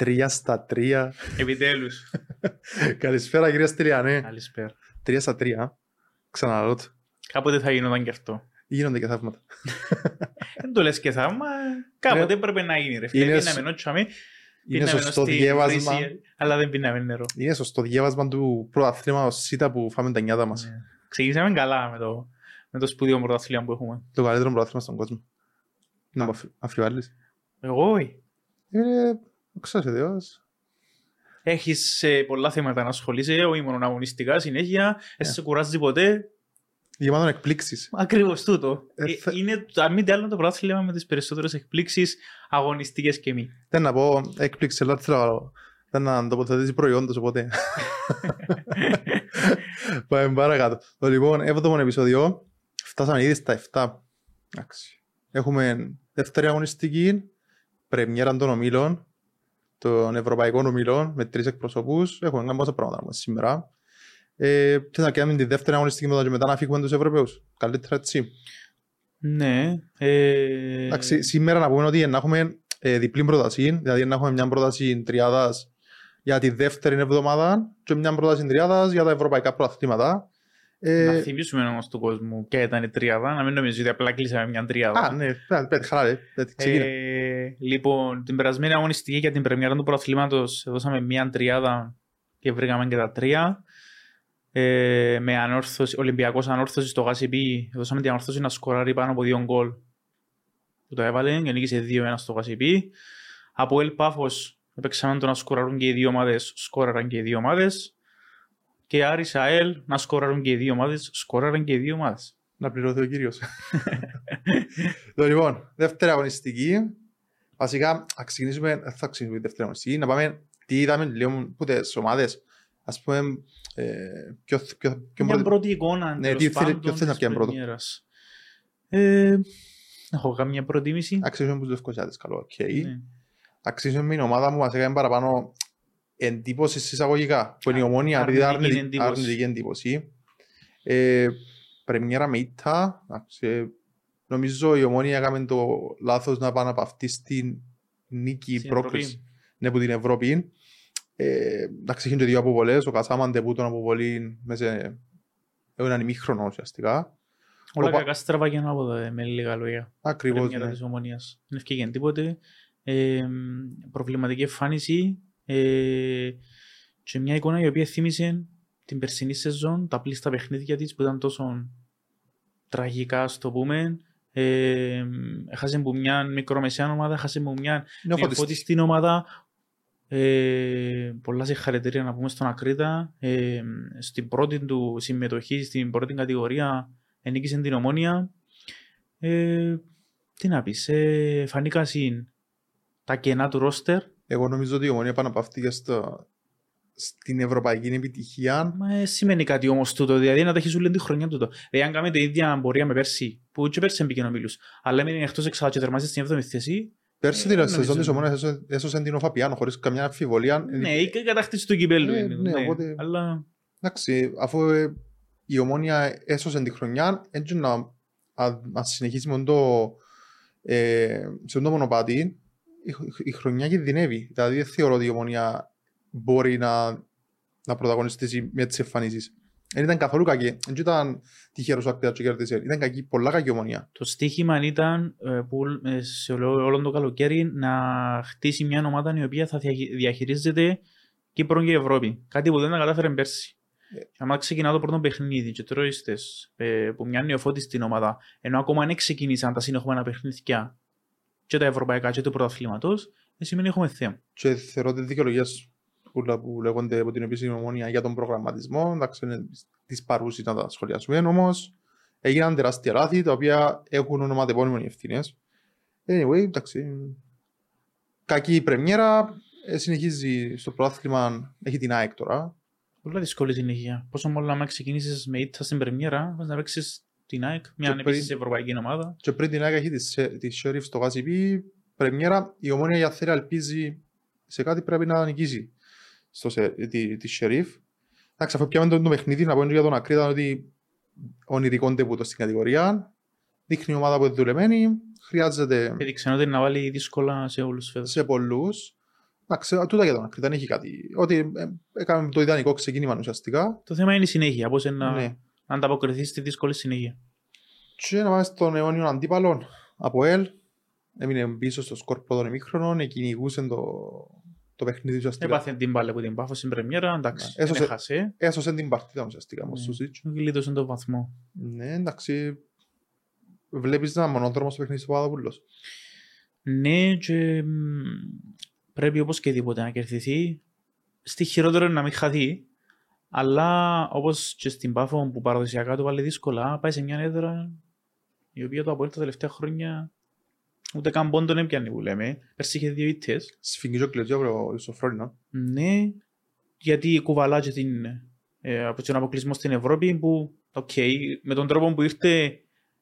Τρία στα τρία. Επιτέλους. Καλησπέρα κύριε Στυλιανέ. Καλησπέρα. Τρία στα τρία. Ξαναλώ το. Κάποτε θα γινόταν και αυτό. Γίνονται και θαύματα. Δεν το λες και θαύμα, κάποτε έπρεπε να γίνει ρε φίλε. Είναι Πίναμε σ- νότσαμε, Είναι πίναμε σωστό στη διέβασμα. βρύση, αλλά δεν πίναμε νερό. Είναι σωστό διέβασμα του πρωταθλήματος ΣΥΤΑ που φάμε τα νιάτα μας. Ναι. Ξεκινήσαμε καλά με το, με το σπουδαίο πρωταθλήμα που έχουμε. Το καλύτερο πρωταθλήμα στον κόσμο. Να μου αφι- αφιβάλλεις. Εγώ, όχι. Είναι, ξέρεις ο Θεός. Έχεις ε, πολλά θέματα να ασχολείσαι, όχι μόνο αγωνιστικά, συνέχεια, δεν σε κουράζει ποτέ; Γεμάτον εκπλήξεις. Ακριβώς τούτο. Ε, Ε, θα- Είναι, αν μη τι άλλο, το πρωτάθλημα με τις περισσότερες εκπλήξεις αγωνιστικές και μη. Δεν να πω έκπληξη ελεύθερα. Δεν να τοποθετήσει προϊόντος οπότε. Πάμε παρακάτω. Το λοιπόν, έβδομο επεισόδιο. Φτάσαμε ήδη στα 7. Εντάξει. Έχουμε δεύτερη αγωνιστική, πρεμιέρα των ομίλων, των ευρωπαϊκών ομίλων με τρεις εκπροσωπούς. Έχουμε κάνει πόσα πράγματα να πούμε σήμερα. Ε, τι να κάνουμε τη δεύτερη αγωνιστική μετά και μετά να φύγουμε τους Ευρωπαίους. Καλύτερα έτσι. Ναι. Ε... Εντάξει, σήμερα να πούμε ότι να έχουμε ε, διπλή πρόταση, δηλαδή να έχουμε μια πρόταση τριάδας για τη δεύτερη εβδομάδα και μια πρόταση τριάδας για τα ευρωπαϊκά πρωταθλήματα. Να Ε, θυμίσουμε όμως του κόσμου και ήταν η τριάδα, να μην νομίζεις ότι απλά κλείσαμε μια τριάδα. α, ναι, πέ- πέ- χαρά, ρε. πέ- ξεκίνα. Ε, λοιπόν, την περασμένη αγωνιστική για την πρεμιέρα του πρωταθλήματος δώσαμε μια τριάδα και βρήκαμε και τα τρία. Ε, με ανόρθωση, Ολυμπιακός ανόρθωσης στο Γασιπί, δώσαμε την ανόρθωση να σκοράρει πάνω από δύο γκολ που το έβαλε και νίκησε 2-1 στο Γασιπί. Από Ελ Πάφος έπαιξαμε το να σκοράρουν και οι δύο ομάδες, σκόραραν και οι δύο ομάδες. Και Άρης ΑΕΛ να σκοράρουν και οι δύο ομάδες, σκόραραν και οι δύο ομάδες. Να πληρωθεί ο κύριος. Το λοιπόν, δεύτερη αγωνιστική. Βασικά, να ξεκινήσουμε, δεν θα ξεκινήσουμε τη δεύτερη αγωνιστική, να πάμε τι είδαμε λίγο από τις ομάδες. Ας πούμε, ε, ποιο, ποιο, ποιο Μια πρώτη- πρώτη εικόνα Ναι, τέλος τι θέλει- πάντων ποιο θέλει να της πιάνει πρώτο; πρεμιέρας. Ε, έχω καμία προτίμηση. Αξίζουμε τους Λευκοσιάτες, καλό, οκ. Ναι. αξίζουν με την ομάδα μου μας έκανε παραπάνω εντύπωση εισαγωγικά που είναι η ομόνια επειδή Αρνητική αρνητική, εντύπωση. αρνητική εντύπωση ε, πρεμιέρα με ήττα εντάξει, ε, νομίζω η ομόνια έκαμε το λάθος να πάνε από αυτή στην νίκη Στην πρόκληση Ευρώπη. ναι, από την Ευρώπη ε, εντάξει είχαν και δύο αποβολές ο Κασάμαντε που τον αποβολή μέσα σε έναν ημίχρονο ουσιαστικά Όλα Οπα- κακά στραβάγια από εδώ, με λίγα λόγια. ακριβώς Πρεμιέρα ναι. της Ομονίας. Δεν ευκήγεν τίποτε. Ε, προβληματική εμφάνιση ε, και μια εικόνα η οποία θύμισε την περσινή σεζόν, τα πλήστα παιχνίδια της που ήταν τόσο τραγικά, ας το πούμε. Ε, έχασε που μια μικρομεσαία ομάδα, έχασε που μια Είναι μια φωτιστή. φωτιστή ομάδα. Ε, πολλά συγχαρητήρια να πούμε στον Ακρίτα. Ε, στην πρώτη του συμμετοχή, στην πρώτη κατηγορία, ενίκησε την ομόνια. Ε, τι να πεις, ε, φανήκα συν τα κενά του ρόστερ. Εγώ νομίζω ότι η ομόνια πάνω από αυτή και στο, στην ευρωπαϊκή επιτυχία Μα ε, σημαίνει κάτι όμως τούτο, δηλαδή να τα έχεις όλη τη χρονιά τούτο. Δηλαδή αν κάνουμε την ίδια πορεία με πέρσι, που και πέρσι έμπηκε ο Μίλους, αλλά έμεινε εκτός εξάδα και τερμάζεται στην 7η θέση, Πέρσι Ε, την νομίζω σεζόν της ναι. ομόνιας έσωσε- έσωσε την Οφαπιάνο χωρίς καμιά αμφιβολία. ναι, η κατάκτηση του κυπέλου Ε, είναι, ναι, ναι, οπότε- αλλά Εντάξει, αφού ε, η ομόνια έσωσε την χρονιά, έτσι να, α- να συνεχίσει με το, ε, σε το μονοπάτι, η, η χρονιά κινδυνεύει. Δηλαδή δεν θεωρώ ότι η ομόνια μπορεί να, να πρωταγωνιστήσει με τις εμφανίσεις. Δεν ήταν καθόλου κακή. Δεν ήταν τυχερός ο Ακτέας και κέρδισε. Ήταν κακή, πολλά κακή ομόνια. Το στίχημα ήταν ε, που, ε, σε όλο, όλο το καλοκαίρι να χτίσει μια ομάδα η οποία θα διαχει- διαχειρίζεται Κύπρο και Ευρώπη. Κάτι που δεν τα κατάφερε πέρσι. Ε. Και άμα ξεκινά το πρώτο παιχνίδι και τρώει στες, ε, που μια νεοφώτη στην ομάδα, ενώ ακόμα δεν ξεκίνησαν τα συνεχόμενα παιχνίδια και τα ευρωπαϊκά και του πρωταθλήματος, δεν σημαίνει έχουμε θέμα. Και θεωρώ ότι δικαιολογίες που, λέ- που λέγονται από την επίσημη ομόνια για τον προγραμματισμό, εντάξει, είναι τις παρούσεις να τα σχολιάσουμε, όμως έγιναν τεράστια λάθη τα οποία έχουν ονοματεπώνυμων οι ευθύνες. Anyway, εντάξει, κακή η πρεμιέρα, ε, συνεχίζει στο πρωτάθλημα, έχει την ΑΕΚ τώρα. Πολλά δύσκολη συνέχεια. Πόσο μάλλον άμα ξεκινήσεις με ήττα στην Πρεμιέρα, πας να παίξεις την ΑΕΚ, μια Και επίση πριν- ευρωπαϊκή ομάδα. Και πριν την ΑΕΚ έχει τη, Σε- τη Sheriff στο Γασιπί, πρεμιέρα, η ομόνια για θέλει ελπίζει σε κάτι πρέπει να νικήσει στο, σε, τη, τη Sheriff. Εντάξει, αφού πιάμε το, το παιχνίδι, να πω για τον Ακρίτα ότι ονειρικό τεπούτο στην κατηγορία, δείχνει η ομάδα που είναι δουλεμένη, χρειάζεται Έδειξε ότι να βάλει δύσκολα σε όλους φέτος. σε πολλούς. Εντάξει, τούτα για τον άκρη, δεν έχει κάτι. Ότι ε, έκαμε το ιδανικό ξεκίνημα ουσιαστικά. Το θέμα είναι η συνέχεια, πώς να Ναι. Ανταποκριθείς στη δύσκολη συνέχεια. Και να πάμε στον αιώνιο αντίπαλο από ελ. Έμεινε πίσω στο σκορ πρώτων ημίχρονων, κυνηγούσε το, το παιχνίδι ουσιαστικά. Έπαθε την μπάλα από την Πάφο στην πρεμιέρα, εντάξει, Ναι, έσωσε- δεν έχασε. Έσωσε την παρτίδα ουσιαστικά Ναι. όμως στο Σίτς. Γλίτωσε τον βαθμό. Ναι, εντάξει. Βλέπεις ένα μονόδρομο στο παιχνίδι του Παπαδόπουλος. Ναι, και μ, πρέπει όπως και τίποτε να κερδιθεί. Στη χειρότερο είναι να μην χαθεί. Αλλά όπως και στην Πάφο που παραδοσιακά το βάλει δύσκολα, πάει σε μια έδρα η οποία το απολύτω τα τελευταία χρόνια ούτε καν πόντον έπιανε που λέμε. Πέρσι είχε δύο ήττες. Σφιγγίζω κλειτζό από το Σοφρόνινα. Ναι, γιατί κουβαλά και την, ε, από τον αποκλεισμό στην Ευρώπη που, οκ, με τον τρόπο που ήρθε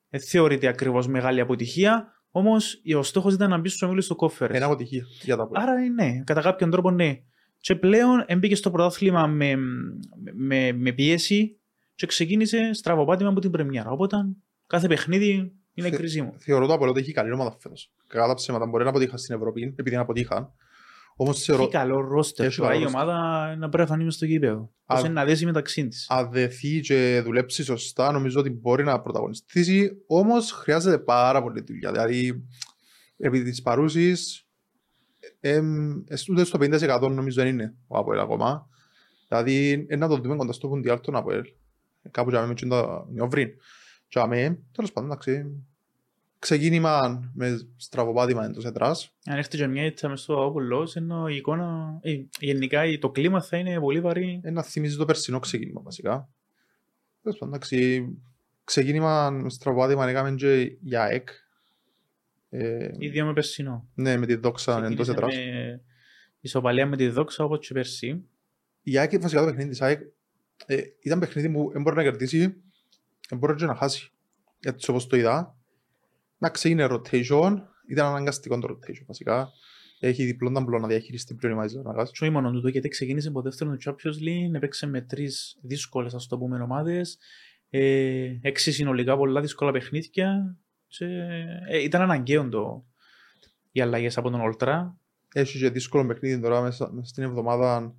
δεν θεωρείται ακριβώς μεγάλη αποτυχία, όμως ο στόχος ήταν να μπει στους ομίλους του κόφερ. Ένα αποτυχία για τα πολλά. Άρα ναι, κατά κάποιον τρόπο ναι. Και πλέον έμπηκε στο πρωτάθλημα με, με, με πίεση και ξεκίνησε στραβοπάτημα από την πρεμιέρα. Οπότε κάθε παιχνίδι είναι Θε- κρίσιμο. Θεωρώ το Απολό ότι έχει καλή ομάδα φέτος. Κατά τα ψέματα μπορεί να αποτύχαν στην Ευρώπη, επειδή να αποτύχαν. Όμως θεωρώ, Έχει καλό ρόστερ. Έχει Τώρα καλό η ρόστερ. ομάδα να πρέπει να φανεί μες στο γήπεδο. Πώς Α- είναι να δέσει μεταξύ της. αν δεθεί και δουλέψει σωστά, νομίζω ότι μπορεί να πρωταγωνιστήσει. Όμως χρειάζεται πάρα πολύ δουλειά. Δηλαδή, επί της παρούσης, εμ, εσ- ούτε στο 50% νομίζω δεν είναι ο Αποέλ ακόμα. Δηλαδή, ε, να το δούμε κοντά στο Πουντιάλ τον Αποέλ. Κάπου για με τα νιόβριν. Και αμέ, τέλος πάντων, εντάξει. Ξεκίνημα με στραβοπάτημα εντός εδράς. Αν έρθει και μια ήττα μες στο Παπαπουλός, ενώ η εικόνα, ε, γενικά το κλίμα θα είναι πολύ βαρύ. Ε, να θυμίζει το περσινό ξεκίνημα βασικά. Τέλος πάντων, εντάξει, ξεκίνημα με στραβοπάτημα έκαμε και για ΕΚ. Ε, Ίδιο με περσινό. ναι, με τη δόξα εντός Ξεκίνησε εδράς. με Ισοπαλία με τη δόξα όπως και πέρσι. Η ΑΕΚ βασικά το παιχνίδι της ΑΕΚ ε, ήταν παιχνίδι που δεν μπορεί να κερδίσει, δεν μπορεί και να χάσει. Γιατί όπως το είδα, να είναι rotation, ήταν αναγκαστικό το rotation βασικά. Έχει διπλόν ταμπλό να διαχειριστεί πλέον η Μάζη Ζωναγάς. Και όχι μόνο τούτο, γιατί ξεκίνησε από δεύτερο του Champions League, έπαιξε με τρεις δύσκολες, ας το πούμε, ομάδες, ε, έξι συνολικά πολλά δύσκολα παιχνίδια και, ε, ήταν αναγκαίο το, οι αλλαγές από τον Ολτρά. Έχει και δύσκολο παιχνίδι τώρα μέσα, μέσα στην εβδομάδα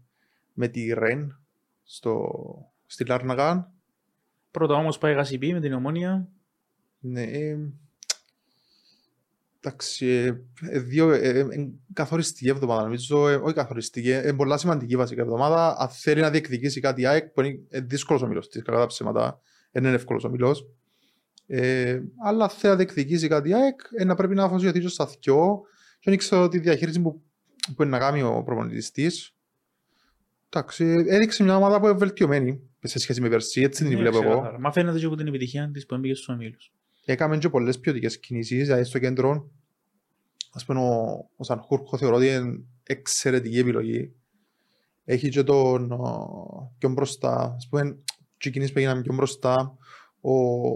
με τη Ρεν στο, στη Λάρναγαν. Πρώτα όμως πάει Γασιπί με την Ομόνια. Ναι, ε, εντάξει, ε, ε, δύο, ε, ε, ε, καθοριστική εβδομάδα νομίζω, ε, όχι καθοριστική, ε, πολλά σημαντική βασικά εβδομάδα. Αν θέλει να διεκδικήσει κάτι η ΑΕΚ, που είναι ε, δύσκολος ο μιλός της, κατά τα ψέματα, δεν είναι εύκολος ο μιλός. Ε, αλλά αν θέλει να διεκδικήσει κάτι η ΑΕΚ, ε, να πρέπει να αφοσιωθεί και στα θκυο και δεν ξέρω τη διαχείριση που, που είναι να κάνει ο προπονητής της. Εντάξει, ε, έδειξε μια ομάδα που είναι βελτιωμένη σε σχέση με πέρσι, έτσι την Ναι, βλέπω εγώ. ξεκάθαρα. Μα φαίνεται και από την επιτυχία της που έμπηκε στους ομίλους. Έκαμε και πολλές ποιοτικές κινήσεις, δηλαδή στο κέντρο. Ας πούμε, ο, ο Σανχούρκο θεωρώ ότι είναι εξαιρετική επιλογή. Έχει και τον ο, πιο μπροστά, ας πούμε, και οι κινήσεις που έγιναν πιο μπροστά, ο,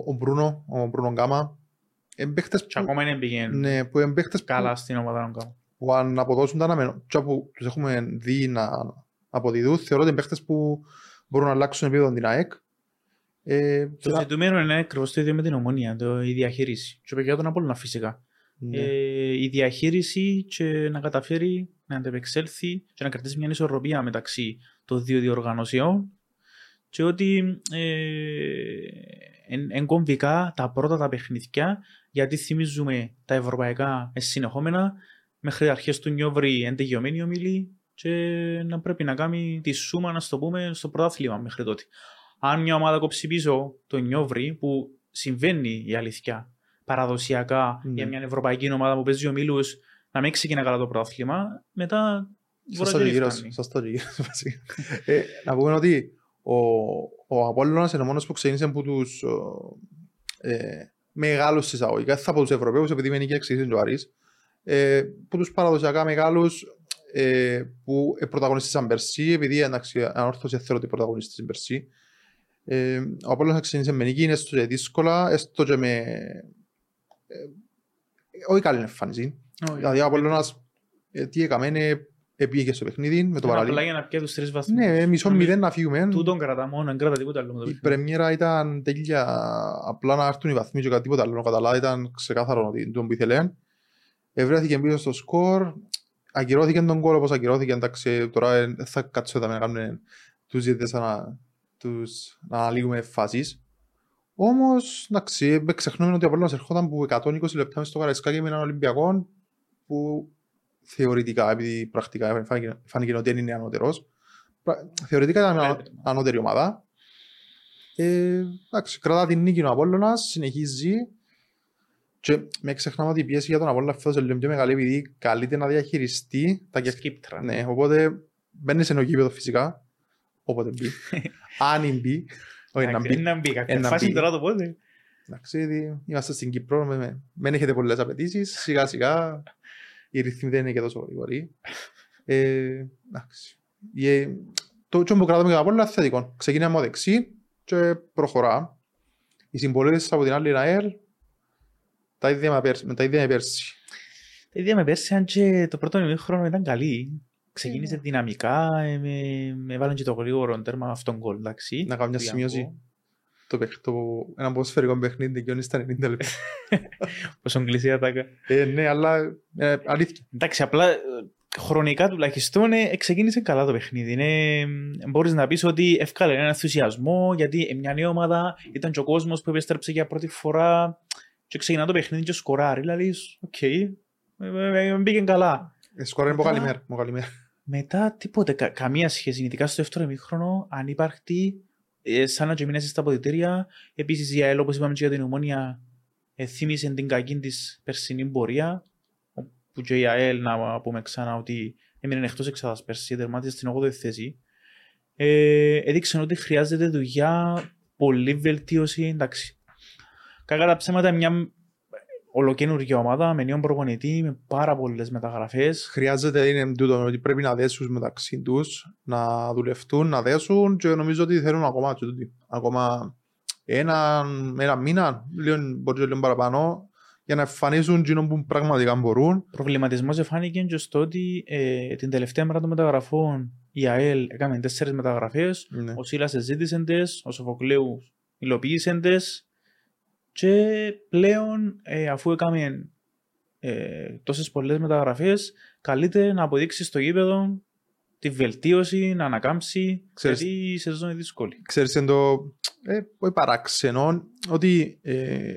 ο Μπρούνο, ο Μπρούνο Γκάμα. Είναι παίχτες Και που, ακόμα είναι πήγαινε ναι, που, είναι παίχτες που, καλά στην ομάδα να κάνουν. που αν αποδώσουν τα αναμενόμενα, και που τους έχουμε δει να αποδιδούν, θεωρώ ότι είναι παίχτες που μπορούν να αλλάξουν επίπεδο την ΑΕΚ. Ε, και Το να- ζητούμενο είναι ακριβώς το ίδιο με την Ομόνια, το, η διαχείριση. Και παιδιάς τον Απόλλωνα φυσικά. ναι. ε, η διαχείριση και να καταφέρει να αντεπεξέλθει και να κρατήσει μια ισορροπία μεταξύ των δύο διοργανωσιών και ότι ε, εν, εν κομβικά τα πρώτα τα παιχνίδια γιατί θυμίζουμε τα ευρωπαϊκά ε, συνεχόμενα μέχρι αρχές του Νιόβρη εν τελειωμένη ομιλή και να πρέπει να κάνει τη σούμα να στο πούμε στο πρωτάθλημα μέχρι τότε. Αν μια ομάδα κόψει πίσω το Νιόβρη που συμβαίνει η αλήθεια παραδοσιακά Ναι. για μια ευρωπαϊκή ομάδα που παίζει ομίλους να μην ξεκινά καλά το πρωτάθλημα, μετά Σας μπορεί το να μην γύρω, φτάνει. σας το γύρω, βασικά. ε, να πούμε ότι ο, ο Απόλλωνας είναι ο μόνος που ξεκίνησε από τους ο, ε, μεγάλους εισαγωγικά, θα από τους Ευρωπαίους, επειδή με νίκη εξήγησε και ο Άρης, ε, που τους παραδοσιακά μεγάλους ε, που ε, πρωταγωνιστήσαν πέρσι, επειδή εντάξει, ανόρθωσε θέλω ότι πρωταγωνιστήσαν πέρσι. Ε, ο Απόλλωνας ξεκίνησε με νίκη, έστω και δύσκολα, έστω και με ε, όχι καλή εμφάνιση. Όχι. Δηλαδή ο Απόλλωνας ε, τι έκαμε, είναι επήγε στο παιχνίδι με το Απλά παραλίγο. για να πιέει τους τρεις βαθμούς. Ναι, μισό Νομίζω- μηδέν να φύγουμε. Τούτον κρατά μόνο, δεν κρατά τίποτα άλλο με το Η παιχνίδι. πρεμιέρα ήταν τέλεια, απλά να έρθουν οι βαθμοί και κάτι τίποτα άλλο. Καταλάβει ήταν ξεκάθαρο ότι τον που ήθελε. Ευρέθηκε πίσω στο σκορ. ακυρώθηκε τον κόλλο όπως ακυρώθηκε, εντάξει, τώρα ε, δεν θα κάτσω εδώ να κάνουμε τους ζήτητες να, τους, να αναλύουμε φάσεις. Όμως, εντάξει, με ξεχνούμε ότι ο Απόλλωνας ερχόταν που 120 λεπτά μες στο Καραϊσκάκι με έναν Ολυμπιακό που θεωρητικά, επειδή πρακτικά φάνηκε, φάνηκε ότι δεν είναι ανώτερος, πρα- θεωρητικά ήταν μια Πρέπει. ανώτερη ομάδα. Ε, εντάξει, κρατά την νίκη ο Απόλλωνας, συνεχίζει και με ξεχνάμε ότι η πίεση για τον Απόλλωνα φέτος είναι λίγο πιο μεγάλη επειδή καλείται να διαχειριστεί τα κεφ... Σκύπτρα. Ναι, οπότε μπαίνει σε ένα γήπεδο φυσικά, όποτε μπει. Αν μπει, όχι να Εντάξει, μπει. Να μπει. Κάποια Ένα φάση μπει. τώρα το πότε. Εντάξει, δι- είμαστε στην Κύπρο, με- με- δεν έχετε πολλές απαιτήσεις, σιγά σιγά οι ρυθμοί δεν είναι και τόσο γρήγοροι. Ε, εντάξει. Ε, Το τσόμπο που κρατάμε για Απόλλωνα είναι θετικό. Ξεκινάμε από δεξί και προχωρά. Οι συμπολίτες από την άλλη ΑΕΛ τα ίδια με πέρσι. με τα ίδια με πέρσι. Τα ίδια με πέρσι, αν και το πρώτο ημίχρονο ήταν καλή. Ναι. Ξεκίνησε δυναμικά, ε, με, με βάλαν και το γρήγορο τέρμα αυτόν γκολ, εντάξει. Να κάνω μια Του σημείωση. Ιανκό. Το, παιχ- το, ένα ποδοσφαιρικό παιχνίδι δικαιώνει στα 90 λεπτά. Πόσο κλείσει η ατάκα. ε, ναι, αλλά ε, αλήθεια. Εντάξει, απλά ε, χρονικά τουλάχιστον ε, ξεκίνησε καλά το παιχνίδι. Είναι, μπορείς να πεις ότι έβκαλε έναν ενθουσιασμό γιατί ε, μια νέα ομάδα ήταν και ο κόσμος που επέστρεψε για πρώτη φορά και ξεκινά το παιχνίδι και σκοράρει. Δηλαδή, οκ, ε, ε, ε, μπήκε καλά. Ε, Σκορά είναι από Μετά- καλημέρα. από καλημέρα. Μετά τίποτε, κα, καμία σχέση. Ειδικά στο δεύτερο ημίχρονο, ανύπαρκτη, ε, σαν να τσεμινέσει στα αποδητήρια. Επίσης, η ΑΕΛ, όπως είπαμε και για την ομόνια, ε, θύμισε την κακή της περσινή πορεία. Που και η ΑΕΛ, να πούμε ξανά, ότι έμεινε εκτός εξάδα πέρσι, τερμάτισε στην 8η θέση. Ε, έδειξε ότι χρειάζεται δουλειά, πολλή βελτίωση. Εντάξει. Κακά τα ψέματα, μια ολοκένουργια ομάδα με νέον προπονητή, με πάρα πολλές μεταγραφές. Χρειάζεται είναι τούτο ότι πρέπει να δέσουν μεταξύ τους, να δουλευτούν, να δέσουν και νομίζω ότι θέλουν ακόμα και τούτοι. Ακόμα ένα, ένα μήνα, λίγο, μπορεί και λίγο παραπάνω, για να εμφανίσουν εκείνο που πραγματικά μπορούν. Προβληματισμός εφάνηκε και στο ότι ε, την τελευταία μέρα των μεταγραφών η ΑΕΛ έκανε τέσσερις μεταγραφές. Ναι. Ο Σίλας ζήτησε τι, ο Σοφοκλέου υλοποίησε τι. Και πλέον, ε, αφού έκαμε ε, τόσες πολλές μεταγραφές, καλείται να αποδείξει στο γήπεδο τη βελτίωση, να ανακάμψει. Ξέρεις- Γιατί η σεζόν είναι δύσκολη. Ξέρεις, είναι το ε, όχι παράξενο ότι ε,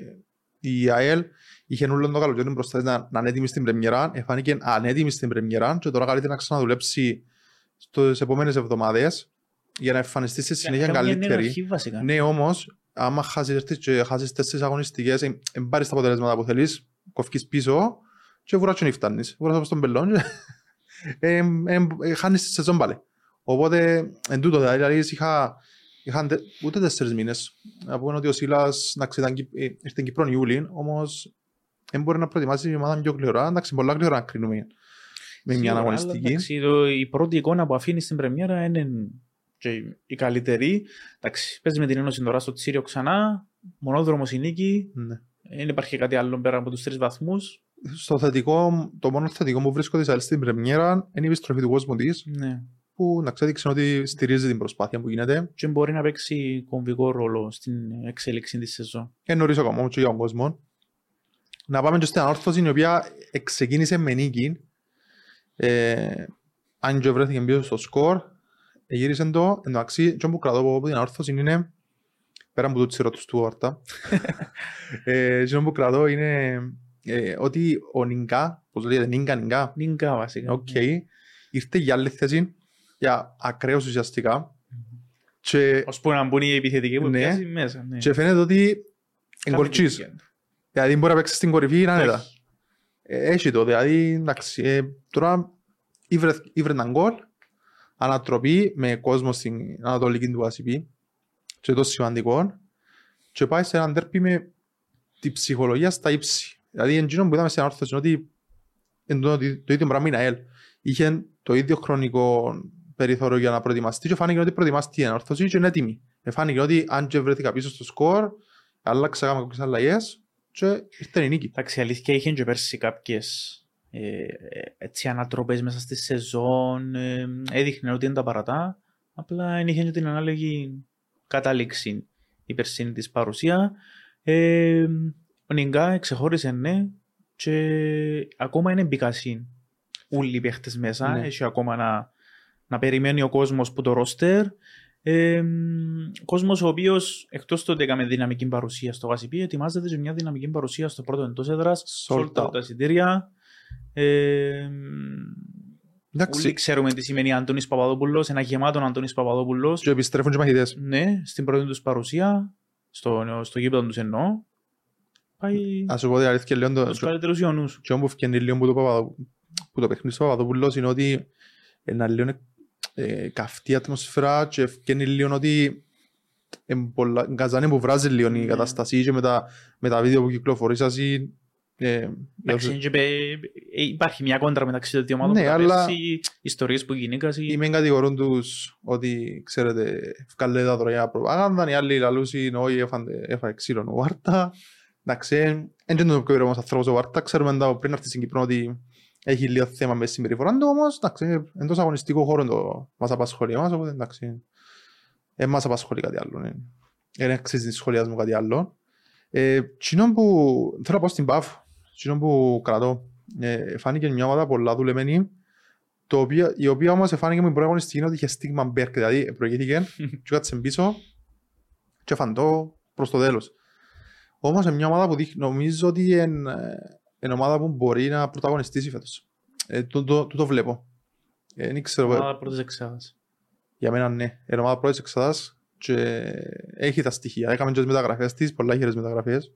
η ΑΕΛ είχε όλο το καλοκαίρι μπροστά της να, να είναι έτοιμη στην πρεμιέρα, εφάνηκε ανέτοιμη στην πρεμιέρα και τώρα καλείται να ξαναδουλέψει στις επόμενες εβδομάδες για να εμφανιστεί στη συνέχεια Κάνουμε μια νέα καλύτερη. αρχή, βασικά. Ναι, όμως, άμα χάσεις έρθεις και χάσεις τέσσερις αγωνιστικές, δεν πάρεις τα αποτελέσματα που θέλεις, κοφκείς πίσω και βουράς και δεν φτάνεις. Βουράς όπως τον πελόν και ε, ε, ε, χάνεις τη σεζόν πάλι. Οπότε, εν τούτο, δηλαδή, είχα, είχαν τε, ούτε τέσσερις μήνες. Να πούμε ότι ο Σίλας εντάξει, ήταν, Κυπ- ε, ήρθε στην Κύπρο Ιούλη, όμως δεν μπορεί να προετοιμάσει η ομάδα πιο γλυωρά. Εντάξει, πολλά γλυωρά να κρίνουμε με μια Σίγουρα, αγωνιστική. αλλά, εντάξει, το- η πρώτη εικόνα που αφήνεις στην πρεμιέρα είναι και η καλύτερη. Εντάξει, παίζει με την Ένωση τώρα στο Τσίριο ξανά. Μονόδρομος η νίκη. Ναι. Δεν υπάρχει κάτι άλλο πέρα από τους τρεις βαθμούς. Στο θετικό, το μόνο θετικό που βρίσκω της ΑΕΛ στην πρεμιέρα είναι η επιστροφή του κόσμου της, Ναι. που να έδειξε ότι στηρίζει την προσπάθεια που γίνεται. Και μπορεί να παίξει κομβικό ρόλο στην εξέλιξη της σεζόν. Και νωρίς ακόμα όμως και για τον κόσμο. Να πάμε και στην ανόρθωση η οποία ξεκίνησε με νίκη. Ε, αν και βρέθηκε πίσω στο σκορ, γύρισε το. Εν τω μεταξύ, και που κρατώ από την ανόρθωση είναι, πέρα από το τσιρό τους Στούαρτα, ε, και που κρατώ είναι ε, ότι ο Νιγκά, πώς λέγεται, Νίγκα Νιγκά, Νίγκα βασικά. οκ, ήρθε για άλλη θέση, για ακραίος ουσιαστικά. Και, Ως που να μπουν οι επιθετικοί που Ναι. πιάσει μέσα. Ναι. και φαίνεται ότι εγκολτσίζει. Κάθε Δηλαδή μπορεί να παίξει στην κορυφή άνετα. Όχι. Ε, Έχει το, δηλαδή, εντάξει, ε, τώρα ήβρε ήβρε έναν γκολ, ανατροπή με κόσμο στην ανατολική του ACP και το σημαντικό και πάει σε έναν τέρπι με τη ψυχολογία στα ύψη. Δηλαδή, εντύνο που είδαμε στην όρθωση είναι ότι εν το, το ίδιο πράγμα είναι ΑΕΛ. Είχε το ίδιο χρονικό περιθώριο για να προετοιμαστεί και φάνηκε ότι προετοιμάστηκε η ανόρθωση και είναι έτοιμη. Ε, Φάνηκε ότι αν και βρέθηκα πίσω στο σκορ, άλλαξα κάναμε κάποιες αλλαγές και ήρθε η νίκη. Εντάξει, η αλήθεια είχε και πέρσι κάποιες ε, έτσι ανατροπές μέσα στη σεζόν. Ε, έδειχνε ότι είναι τα παρατά. Απλά δεν είχε και την ανάλογη κατάληξη η περσίνη της παρουσία. Ε, ο Νιγκά ξεχώρισε ναι και ακόμα είναι μπικασίν. όλοι οι παίχτες μέσα. Ναι. Έχει ακόμα να, να περιμένει ο κόσμος που το ρόστερ. Ε, κόσμος ο οποίος εκτός του ότι έκαμε δυναμική παρουσία στο Γασιπί ετοιμάζεται και μια δυναμική παρουσία στο πρώτο εντός έδρας. Sold Sold out out. τα εισιτήρια. Ε, Εντάξει, όλοι ξέρουμε τι σημαίνει Αντώνης Παπαδόπουλος, ένα γεμάτο Αντώνης Παπαδόπουλος. και επιστρέφουν και οι μαχητές. Ναι, στην πρώτη τους παρουσία, στο, στο γήπεδο τους εννοώ, πάει Ας σου πω την αλήθεια, λέω, το- στους καλύτερους ιονούς. και όπου φκένει λίγο που το, Παπαδο- που το παιχνίδι στο Παπαδόπουλος είναι ότι ένα λίγο ε, καυτή ατμοσφαίρα και φκένει λίγο ότι εν πολλά- γκαζάνε που βράζει λίγο η Ναι. κατάσταση και με τα, με τα βίντεο που κυκλοφορήσασαι ε, Εντάξει, και πε- ε, υπάρχει μια κόντρα μεταξύ των δύο ομάδων Ναι, που τα αλλά- πέρσι, ιστορίες που γινήκασαι. οι μεν κατηγορούν τους ότι ξέρετε βγάλετε τα τώρα για προπαγάνδα οι άλλοι λαλούς είναι όχι έφανε- έφαγε ξύλο ο Βάρτα εντάξει δεν είναι το πιο ήρεμος άνθρωπος ο Βάρτα ξέρουμε τα πριν έρθει στην Κύπρο ότι έχει λίγο θέμα μες συμπεριφορά του όμως εντάξει εντός αγωνιστικού χώρου το μας απασχολεί εμάς οπότε εντάξει δεν μας απασχολεί κάτι άλλο ναι. δεν αξίζει να σχολιάζουμε κάτι άλλο ε, κοινό που θέλω να πω στην ΠΑΦ κοινό που κρατώ ε, φάνηκε μια ομάδα πολλά δουλεμένη το οποίο, η οποία όμως φάνηκε με την πρώτη αγωνιστική είναι ότι είχε στίγμα Μπέρκ, δηλαδή προηγήθηκε και κάτσε πίσω και φαντώ προς το τέλος. Όμως είναι μια ομάδα που δείχνει, νομίζω ότι είναι, είναι ομάδα που μπορεί να πρωταγωνιστήσει φέτος. Ε, το, το, το, το βλέπω. Ε, δεν ξέρω, Ομάδα πρώτης εξάδας. για μένα ναι. Είναι ομάδα πρώτης εξάδας και έχει τα στοιχεία. Έκαμε και τις μεταγραφές της, πολλά χειρές μεταγραφές.